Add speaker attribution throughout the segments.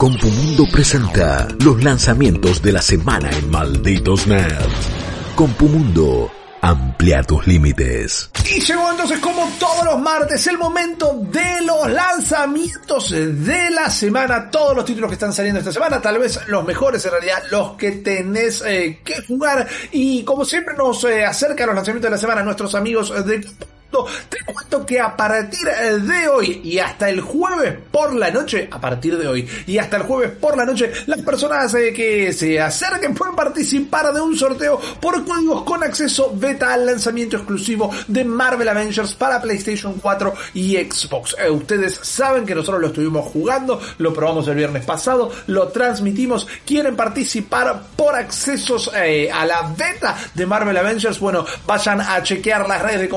Speaker 1: Compumundo presenta los lanzamientos de la semana en Malditos Nerds. Compumundo, amplia tus límites.
Speaker 2: Y llegó entonces como todos los martes el momento de los lanzamientos de la semana. Todos los títulos que están saliendo esta semana, tal vez los mejores en realidad, los que tenés eh, que jugar. Y como siempre nos eh, acercan los lanzamientos de la semana nuestros amigos de te cuento que a partir de hoy y hasta el jueves por la noche, a partir de hoy y hasta el jueves por la noche, las personas eh, que se acerquen pueden participar de un sorteo por códigos con acceso beta al lanzamiento exclusivo de Marvel Avengers para PlayStation 4 y Xbox. Eh, ustedes saben que nosotros lo estuvimos jugando, lo probamos el viernes pasado, lo transmitimos. ¿Quieren participar por accesos eh, a la beta de Marvel Avengers? Bueno, vayan a chequear las redes de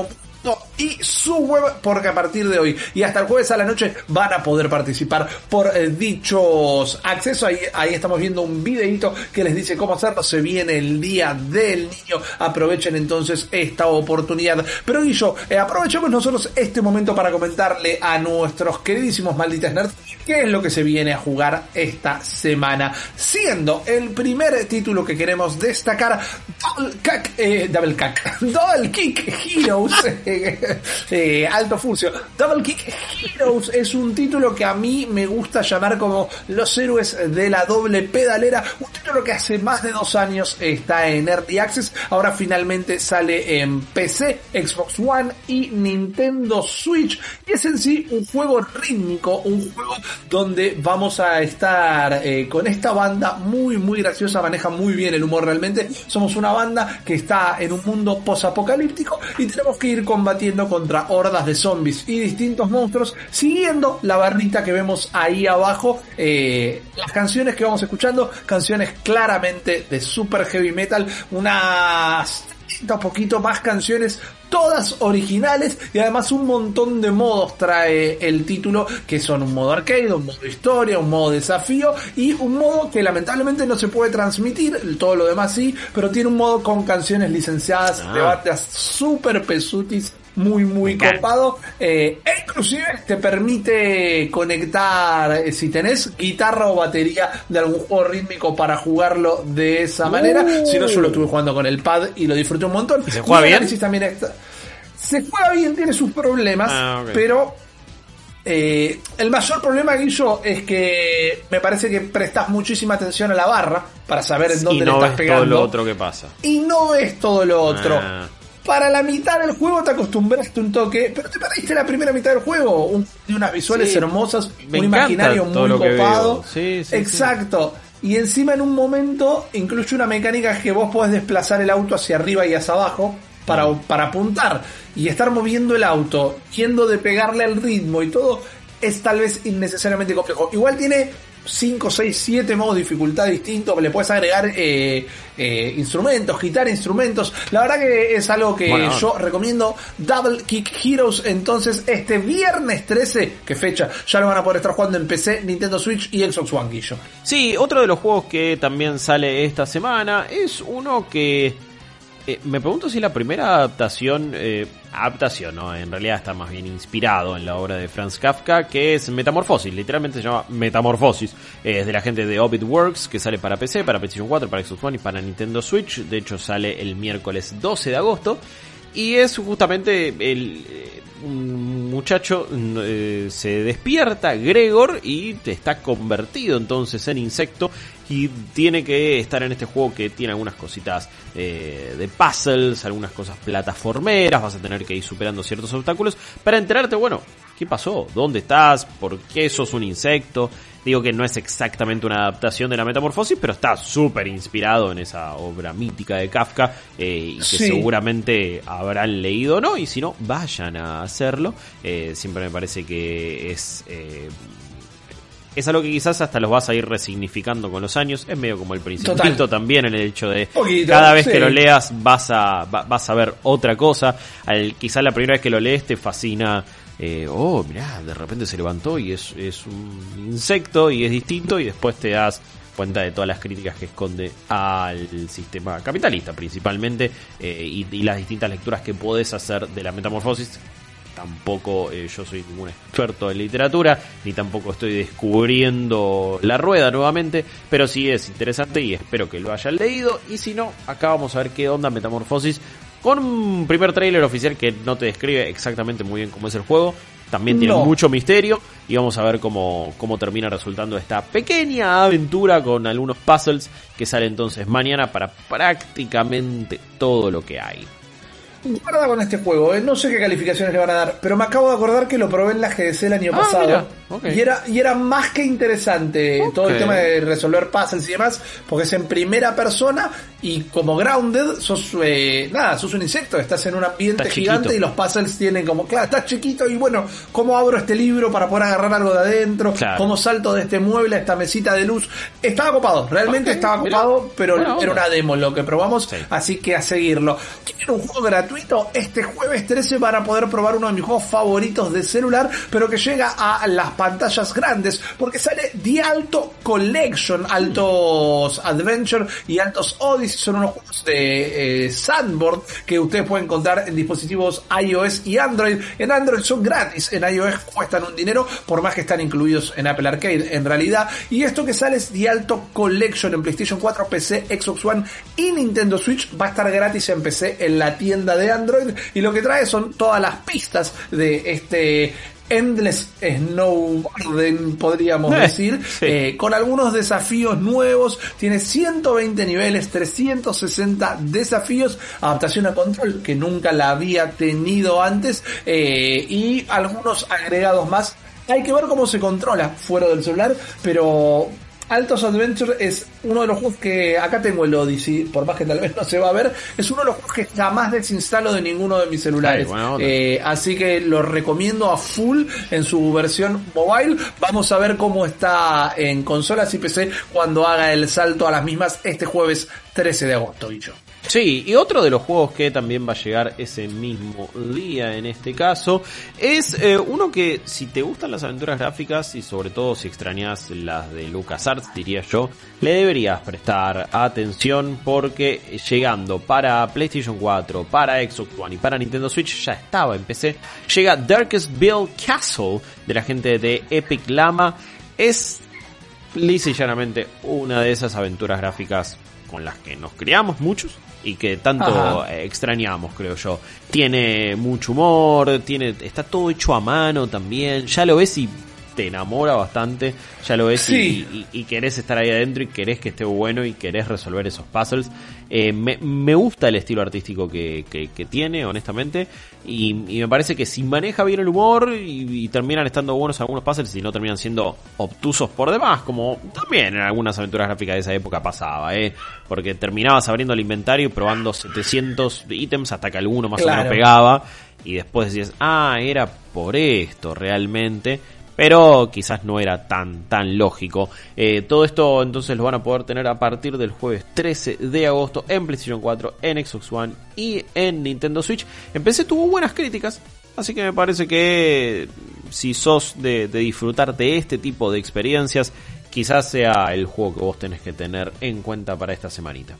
Speaker 2: No, y su web porque a partir de hoy y hasta el jueves a la noche van a poder participar por eh, dichos accesos. Ahí, ahí estamos viendo un videito que les dice cómo hacerlo. Se viene el día del niño. Aprovechen entonces esta oportunidad. Pero Guillo, eh, aprovechemos nosotros este momento para comentarle a nuestros queridísimos malditas nerds qué es lo que se viene a jugar esta semana. Siendo el primer título que queremos destacar Double Kick, eh, Double Kick, Double Kick Heroes. alto Furcio. Double Kick Heroes es un título que a mí me gusta llamar como los héroes de la doble pedalera. Un título que hace más de dos años está en Early Access. Ahora finalmente sale en PC, Xbox One y Nintendo Switch. Y es en sí un juego rítmico, un juego donde vamos a estar eh, con esta banda muy, muy graciosa. Maneja muy bien el humor realmente. Somos una banda que está en un mundo posapocalíptico y tenemos que ir combatiendo contra hordas de zombies y distintos monstruos, siguiendo la barrita que vemos ahí abajo. Eh, las canciones que vamos escuchando, canciones claramente de super heavy metal, unas un poquito más canciones, todas originales y además un montón de modos trae el título que son un modo arcade, un modo historia, un modo desafío y un modo que lamentablemente no se puede transmitir, todo lo demás sí, pero tiene un modo con canciones licenciadas, de debates super pesutis muy muy copado eh, e inclusive te permite conectar eh, si tenés guitarra o batería de algún juego rítmico para jugarlo de esa manera si no yo lo estuve jugando con el pad y lo disfruté un montón
Speaker 3: ¿Y se juega bien?
Speaker 2: también se juega bien tiene sus problemas
Speaker 3: Ah,
Speaker 2: pero eh, el mayor problema Guillo es que me parece que prestas muchísima atención a la barra para saber en dónde
Speaker 3: y
Speaker 2: le
Speaker 3: no
Speaker 2: estás
Speaker 3: ves
Speaker 2: pegando
Speaker 3: todo lo otro que pasa.
Speaker 2: y no ves todo lo otro.
Speaker 3: Ah.
Speaker 2: Para la mitad del juego te acostumbraste un toque, pero te perdiste la primera mitad del juego. Un- de unas visuales
Speaker 3: Sí,
Speaker 2: hermosas, un imaginario muy copado.
Speaker 3: Sí, sí,
Speaker 2: Exacto. Y encima en un momento incluye una mecánica que vos podés desplazar el auto hacia arriba y hacia abajo para,
Speaker 3: Mm.
Speaker 2: para apuntar. Y estar moviendo el auto, yendo de pegarle al ritmo y todo, es tal vez innecesariamente complejo. Igual tiene 5, 6, 7 modos de dificultad distintos, le puedes agregar eh, eh, instrumentos, quitar instrumentos. La verdad que es algo que
Speaker 3: Bueno.
Speaker 2: yo recomiendo. Double Kick Heroes, entonces este viernes 13, que fecha, ya lo van a poder estar jugando en PC, Nintendo Switch y Xbox One, Guillo.
Speaker 3: Sí, otro de los juegos que también sale esta semana es uno que eh, me pregunto si la primera adaptación, adaptación, no, en realidad está más bien inspirado en la obra de Franz Kafka, que es Metamorfosis, literalmente se llama Metamorfosis, Eh, es de la gente de Orbit Works, que sale para PC, para PlayStation 4, para Xbox One y para Nintendo Switch, de hecho sale el miércoles 12 de agosto, y es justamente el... eh, un muchacho eh, se despierta, Gregor, y está convertido entonces en insecto y tiene que estar en este juego que tiene algunas cositas eh, de puzzles, algunas cosas plataformeras, vas a tener que ir superando ciertos obstáculos para enterarte, bueno, ¿qué pasó? ¿Dónde estás? ¿Por qué sos un insecto? Digo que no es exactamente una adaptación de la metamorfosis, pero está súper inspirado en esa obra mítica de Kafka eh, y que
Speaker 2: Sí.
Speaker 3: seguramente habrán leído no, y si no, vayan a hacerlo. Eh, siempre me parece que es... eh, es algo que quizás hasta los vas a ir resignificando con los años. Es medio como el Principito también en el hecho de cada vez que lo leas vas a, vas a ver otra cosa. Al, quizás la primera vez que lo lees te fascina. Eh, oh, mirá, de repente se levantó y es, es un insecto y es distinto y después te das cuenta de todas las críticas que esconde al sistema capitalista principalmente eh, y, y, las distintas lecturas que podés hacer de la metamorfosis tampoco eh, yo soy ningún experto en literatura, ni tampoco estoy descubriendo la rueda nuevamente, pero sí es interesante y espero que lo hayan leído. Y si no, acá vamos a ver qué onda Metamorfosis con un primer trailer oficial que no te describe exactamente muy bien cómo es el juego. También tiene mucho misterio y vamos a ver cómo, cómo termina resultando esta pequeña aventura con algunos puzzles que sale entonces mañana para prácticamente todo lo que hay.
Speaker 2: Guarda con este juego, eh. no sé qué calificaciones le van a dar, pero me acabo de acordar que lo probé en la GDC el año ah, pasado. Y, era, y era más que interesante todo el tema de resolver puzzles y demás, porque es en primera persona y como Grounded sos, eh, nada, sos un insecto, estás en un ambiente gigante y los puzzles tienen como, claro, estás chiquito y bueno, ¿cómo abro este libro para poder agarrar algo de adentro? ¿Cómo salto de este mueble a esta mesita de luz? Estaba copado, realmente estaba copado, pero era una demo lo que probamos, así que a seguirlo. Tienen un juego gratuito este jueves 13 van a poder probar uno de mis juegos favoritos de celular, pero que llega a las pantallas grandes, porque sale The Alto Collection, Altos Adventure y Altos Odyssey, son unos juegos de eh, Sandboard que ustedes pueden encontrar en dispositivos iOS y Android. En Android son gratis, en iOS cuestan un dinero, por más que están incluidos en Apple Arcade en realidad. Y esto que sale es The Alto Collection en PlayStation 4, PC, Xbox One y Nintendo Switch. Va a estar gratis en PC en la tienda de Android y lo que trae son todas las pistas de este Endless Snowboarding, podríamos eh, decir, eh, con algunos desafíos nuevos. Tiene 120 niveles, 360 desafíos, adaptación a control que nunca la había tenido antes eh, y algunos agregados más. Hay que ver cómo se controla fuera del celular, pero Altos Adventure es uno de los juegos que acá tengo el Odyssey, por más que tal vez no se va a ver, es uno de los juegos que jamás desinstalo de ninguno de mis celulares. Eh, así que lo recomiendo a full en su versión mobile. Vamos a ver cómo está en consolas y PC cuando haga el salto a las mismas este jueves 13 de agosto, bicho.
Speaker 3: Sí, y otro de los juegos que también va a llegar ese mismo día en este caso es eh, uno que si te gustan las aventuras gráficas y sobre todo si extrañas las de LucasArts, diría yo, le deberías prestar atención porque llegando para PlayStation 4, para Xbox One y para Nintendo Switch ya estaba en PC, llega Darkest Bill Castle de la gente de Epic Lama. Es lisa y llanamente una de esas aventuras gráficas con las que nos criamos muchos y que tanto extrañamos, creo yo. Tiene mucho humor, tiene está todo hecho a mano también. Ya lo ves y te enamora bastante, ya lo ves y, querés estar ahí adentro y querés que esté bueno y querés resolver esos puzzles. Eh, me, gusta el estilo artístico que, tiene, honestamente, y, me parece que si maneja bien el humor y, terminan estando buenos algunos puzzles y no terminan siendo obtusos por demás, como también en algunas aventuras gráficas de esa época pasaba, ¿eh? porque terminabas abriendo el inventario y probando 700 ítems hasta que alguno más o menos pegaba y después decías, ah, era por esto realmente pero quizás no era tan tan lógico. Eh, todo esto entonces lo van a poder tener a partir del jueves 13 de agosto en PlayStation 4, en Xbox One y en Nintendo Switch. Empecé tuvo buenas críticas, así que me parece que si sos de, de disfrutar de este tipo de experiencias, quizás sea el juego que vos tenés que tener en cuenta para esta semanita.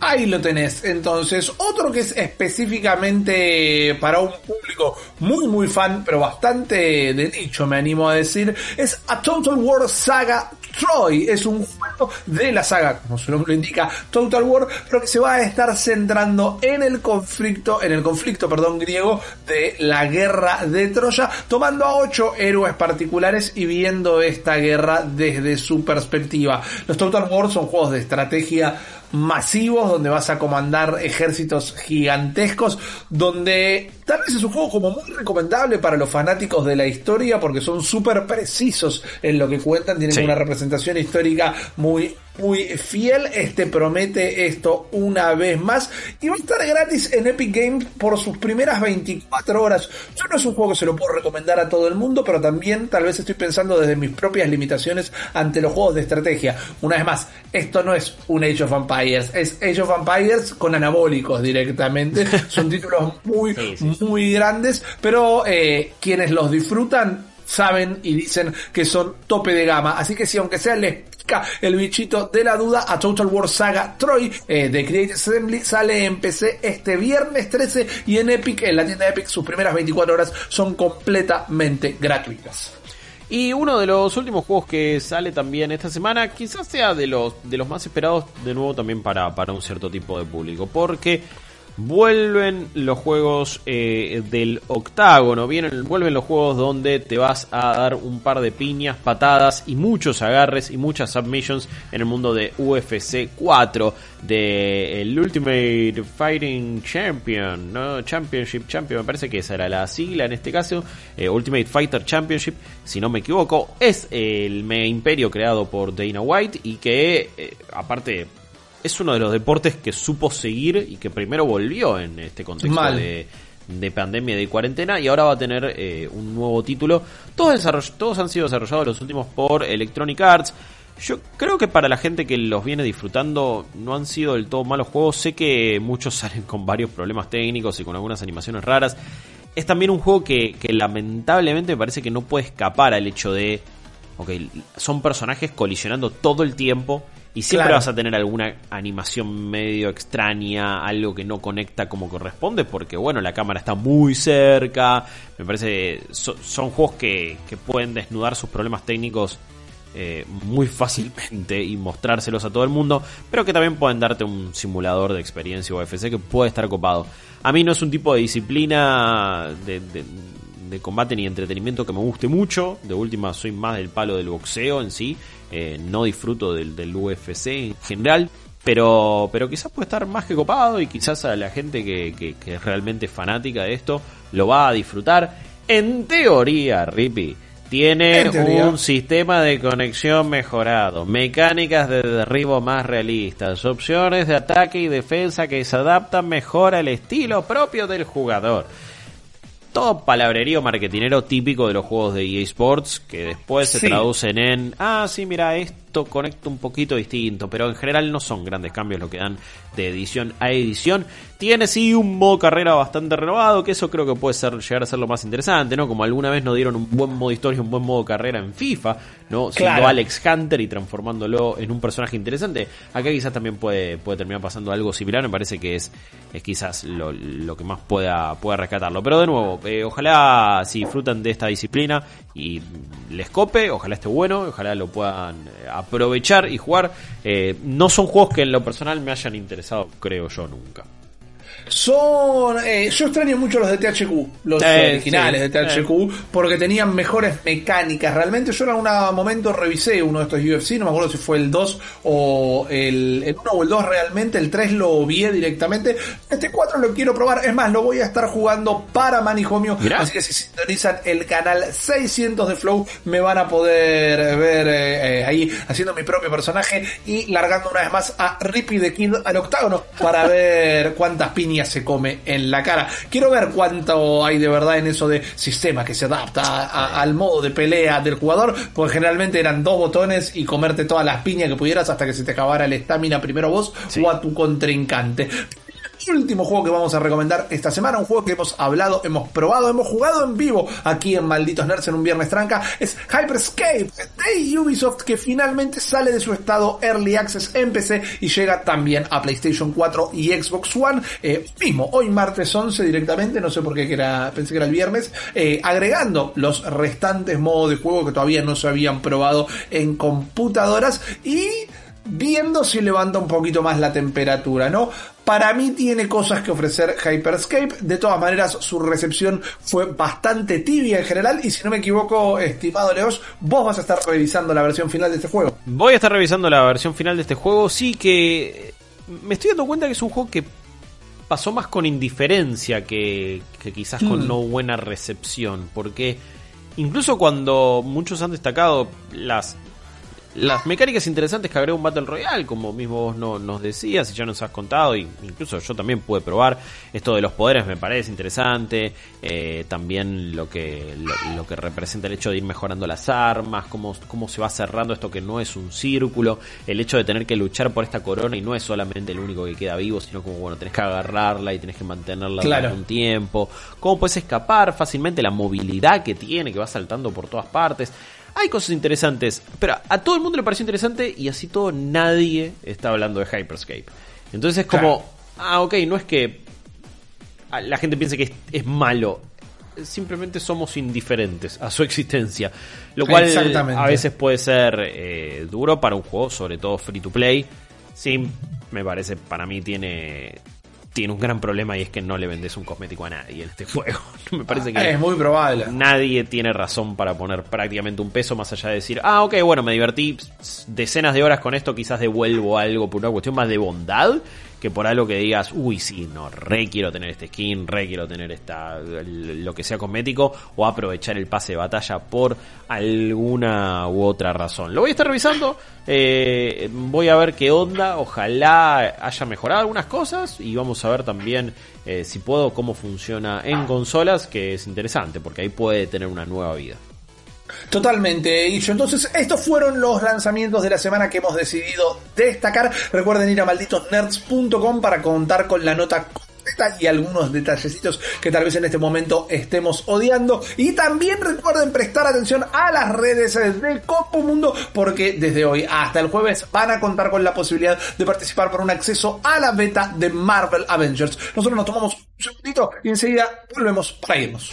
Speaker 2: Ahí lo tenés. Entonces, otro que es específicamente para un público muy muy fan, pero bastante de nicho, me animo a decir, es A Total War Saga Troy. Es un juego de la saga, como su nombre lo indica, Total War, pero que se va a estar centrando en el conflicto, en el conflicto, perdón, griego de la guerra de Troya, tomando a ocho héroes particulares y viendo esta guerra desde su perspectiva. Los Total War son juegos de estrategia masivos donde vas a comandar ejércitos gigantescos, donde tal vez es un juego como muy recomendable para los fanáticos de la historia porque son súper precisos en lo que cuentan, tienen una representación histórica muy muy muy fiel. Este promete esto una vez más. Y va a estar gratis en Epic Games por sus primeras 24 horas. Yo no es un juego que se lo puedo recomendar a todo el mundo, pero también tal vez estoy pensando desde mis propias limitaciones ante los juegos de estrategia. Una vez más, esto no es un Age of Empires, es Age of Empires con anabólicos directamente. Son títulos muy, muy grandes, pero eh, quienes los disfrutan saben y dicen que son tope de gama. Así que si aunque sea les el bichito de la duda a Total War Saga Troy eh, de Creative Assembly sale en PC este viernes 13 y en Epic, en la tienda Epic, sus primeras 24 horas son completamente gratuitas.
Speaker 3: Y uno de los últimos juegos que sale también esta semana, quizás sea de los, de los más esperados de nuevo también para, para un cierto tipo de público, porque Vuelven los juegos eh, del octágono, vienen, vuelven los juegos donde te vas a dar un par de piñas, patadas y muchos agarres y muchas submissions en el mundo de UFC 4, de Ultimate Fighting Champion, ¿no? Championship Champion, me parece que esa era la sigla en este caso, eh, Ultimate Fighter Championship, si no me equivoco, es el mega imperio creado por Dana White y que eh, aparte es uno de los deportes que supo seguir y que primero volvió en este contexto de, pandemia y de cuarentena y ahora va a tener eh, un nuevo título. Todos, todos han sido desarrollados los últimos por Electronic Arts. Yo creo que para la gente que los viene disfrutando no han sido del todo malos juegos. Sé que muchos salen con varios problemas técnicos y con algunas animaciones raras. Es también un juego que, que lamentablemente me parece que no puede escapar al hecho de... Ok, son personajes colisionando todo el tiempo y siempre vas a tener alguna animación medio extraña, algo que no conecta como corresponde, porque bueno, la cámara está muy cerca. Me parece son juegos que, que, pueden desnudar sus problemas técnicos eh, muy fácilmente y mostrárselos a todo el mundo, pero que también pueden darte un simulador de experiencia UFC que puede estar copado. A mí no es un tipo de disciplina de de combate ni entretenimiento que me guste mucho. De última, soy más del palo del boxeo en sí. Eh, no disfruto del, del, UFC en general. Pero, pero quizás puede estar más que copado y quizás a la gente que, que, es realmente fanática de esto lo va a disfrutar. En teoría, Rippy, tiene un sistema de conexión mejorado, mecánicas de derribo más realistas, opciones de ataque y defensa que se adaptan mejor al estilo propio del jugador todo palabrerío marketinero típico de los juegos de EA Sports que después se traducen en, ah, sí, mira, esto conecta un poquito distinto, pero en general no son grandes cambios lo que dan de edición a edición. Tiene sí un modo carrera bastante renovado, que eso creo que puede ser, llegar a ser lo más interesante, ¿no? Como alguna vez nos dieron un buen modo historia, un buen modo carrera en FIFA, ¿no? Siendo Alex Hunter y transformándolo en un personaje interesante. Acá quizás también puede, puede terminar pasando algo similar, me parece que es, es quizás lo, lo que más pueda, pueda rescatarlo. Pero de nuevo, eh, ojalá si disfrutan de esta disciplina y les cope, ojalá esté bueno, ojalá lo puedan eh, aprovechar y jugar. Eh, no son juegos que en lo personal me hayan interesado, creo yo, nunca.
Speaker 2: Son. Eh, yo extraño mucho los de THQ, los originales de THQ, porque tenían mejores mecánicas. Realmente, yo en algún momento revisé uno de estos UFC, no me acuerdo si fue el 2 o el, el 1 o el 2 realmente. El 3 lo vi directamente. Este 4 lo quiero probar. Es más, lo voy a estar jugando para Manijomio. Así que si sintonizan el canal 600 de Flow, me van a poder ver eh, eh, ahí haciendo mi propio personaje y largando una vez más a Rippy the Kid al octágono para ver cuántas piñas se come en la cara. Quiero ver cuánto hay de verdad en eso de sistema que se adapta al modo de pelea del jugador, porque generalmente eran dos botones y comerte todas las piñas que pudieras hasta que se te acabara la estamina primero vos o a tu contrincante último juego que vamos a recomendar esta semana, un juego que hemos hablado, hemos probado, hemos jugado en vivo aquí en Malditos Nerds en un viernes tranca, es Hyperscape de Ubisoft que finalmente sale de su estado Early Access en PC y llega también a PlayStation 4 y Xbox One. Eh, mismo, hoy martes 11 directamente, no sé por qué era, pensé que era el viernes, eh, agregando los restantes modos de juego que todavía no se habían probado en computadoras y viendo si levanta un poquito más la temperatura, ¿no? Para mí tiene cosas que ofrecer Hyperscape. De todas maneras, su recepción fue bastante tibia en general. Y si no me equivoco, estimado Leos, vos vas a estar revisando la versión final de este juego.
Speaker 3: Voy a estar revisando la versión final de este juego. Sí que me estoy dando cuenta que es un juego que pasó más con indiferencia que, quizás con mm. no buena recepción. Porque incluso cuando muchos han destacado las las mecánicas interesantes que agrega un Battle Royale, como mismo vos no, nos decías y ya nos has contado, y incluso yo también pude probar esto de los poderes, me parece interesante. Eh, también lo que, lo, que representa el hecho de ir mejorando las armas, cómo, cómo se va cerrando esto que no es un círculo, el hecho de tener que luchar por esta corona y no es solamente el único que queda vivo, sino como, bueno, tenés que agarrarla y tenés que mantenerla durante un tiempo. Cómo puedes escapar fácilmente, la movilidad que tiene, que va saltando por todas partes. Hay cosas interesantes, pero a todo el mundo le pareció interesante y así todo nadie está hablando de Hyperscape. Entonces es como, ah, ok, no es que la gente piense que es, malo, simplemente somos indiferentes a su existencia. Lo cual a veces puede ser eh, duro para un juego, sobre todo free to play. Sí, me parece, para mí tiene tiene un gran problema y es que no le vendes un cosmético a nadie en este juego. Me parece que
Speaker 2: es muy probable.
Speaker 3: Nadie tiene razón para poner prácticamente un peso más allá de decir, ah, ok, bueno, me divertí decenas de horas con esto, quizás devuelvo algo por una cuestión más de bondad que por algo que digas, uy, sí, no, re quiero tener este skin, re quiero tener esta, lo que sea cosmético, o aprovechar el pase de batalla por alguna u otra razón. Lo voy a estar revisando, eh, voy a ver qué onda, ojalá haya mejorado algunas cosas y vamos a ver también eh, si puedo cómo funciona en consolas, que es interesante, porque ahí puede tener una nueva vida.
Speaker 2: Totalmente, Illo. Entonces, estos fueron los lanzamientos de la semana que hemos decidido destacar. Recuerden ir a malditosnerds.com para contar con la nota completa y algunos detallecitos que tal vez en este momento estemos odiando. Y también recuerden prestar atención a las redes de Copo Mundo porque desde hoy hasta el jueves van a contar con la posibilidad de participar por un acceso a la beta de Marvel Avengers. Nosotros nos tomamos un segundito y enseguida volvemos para irnos.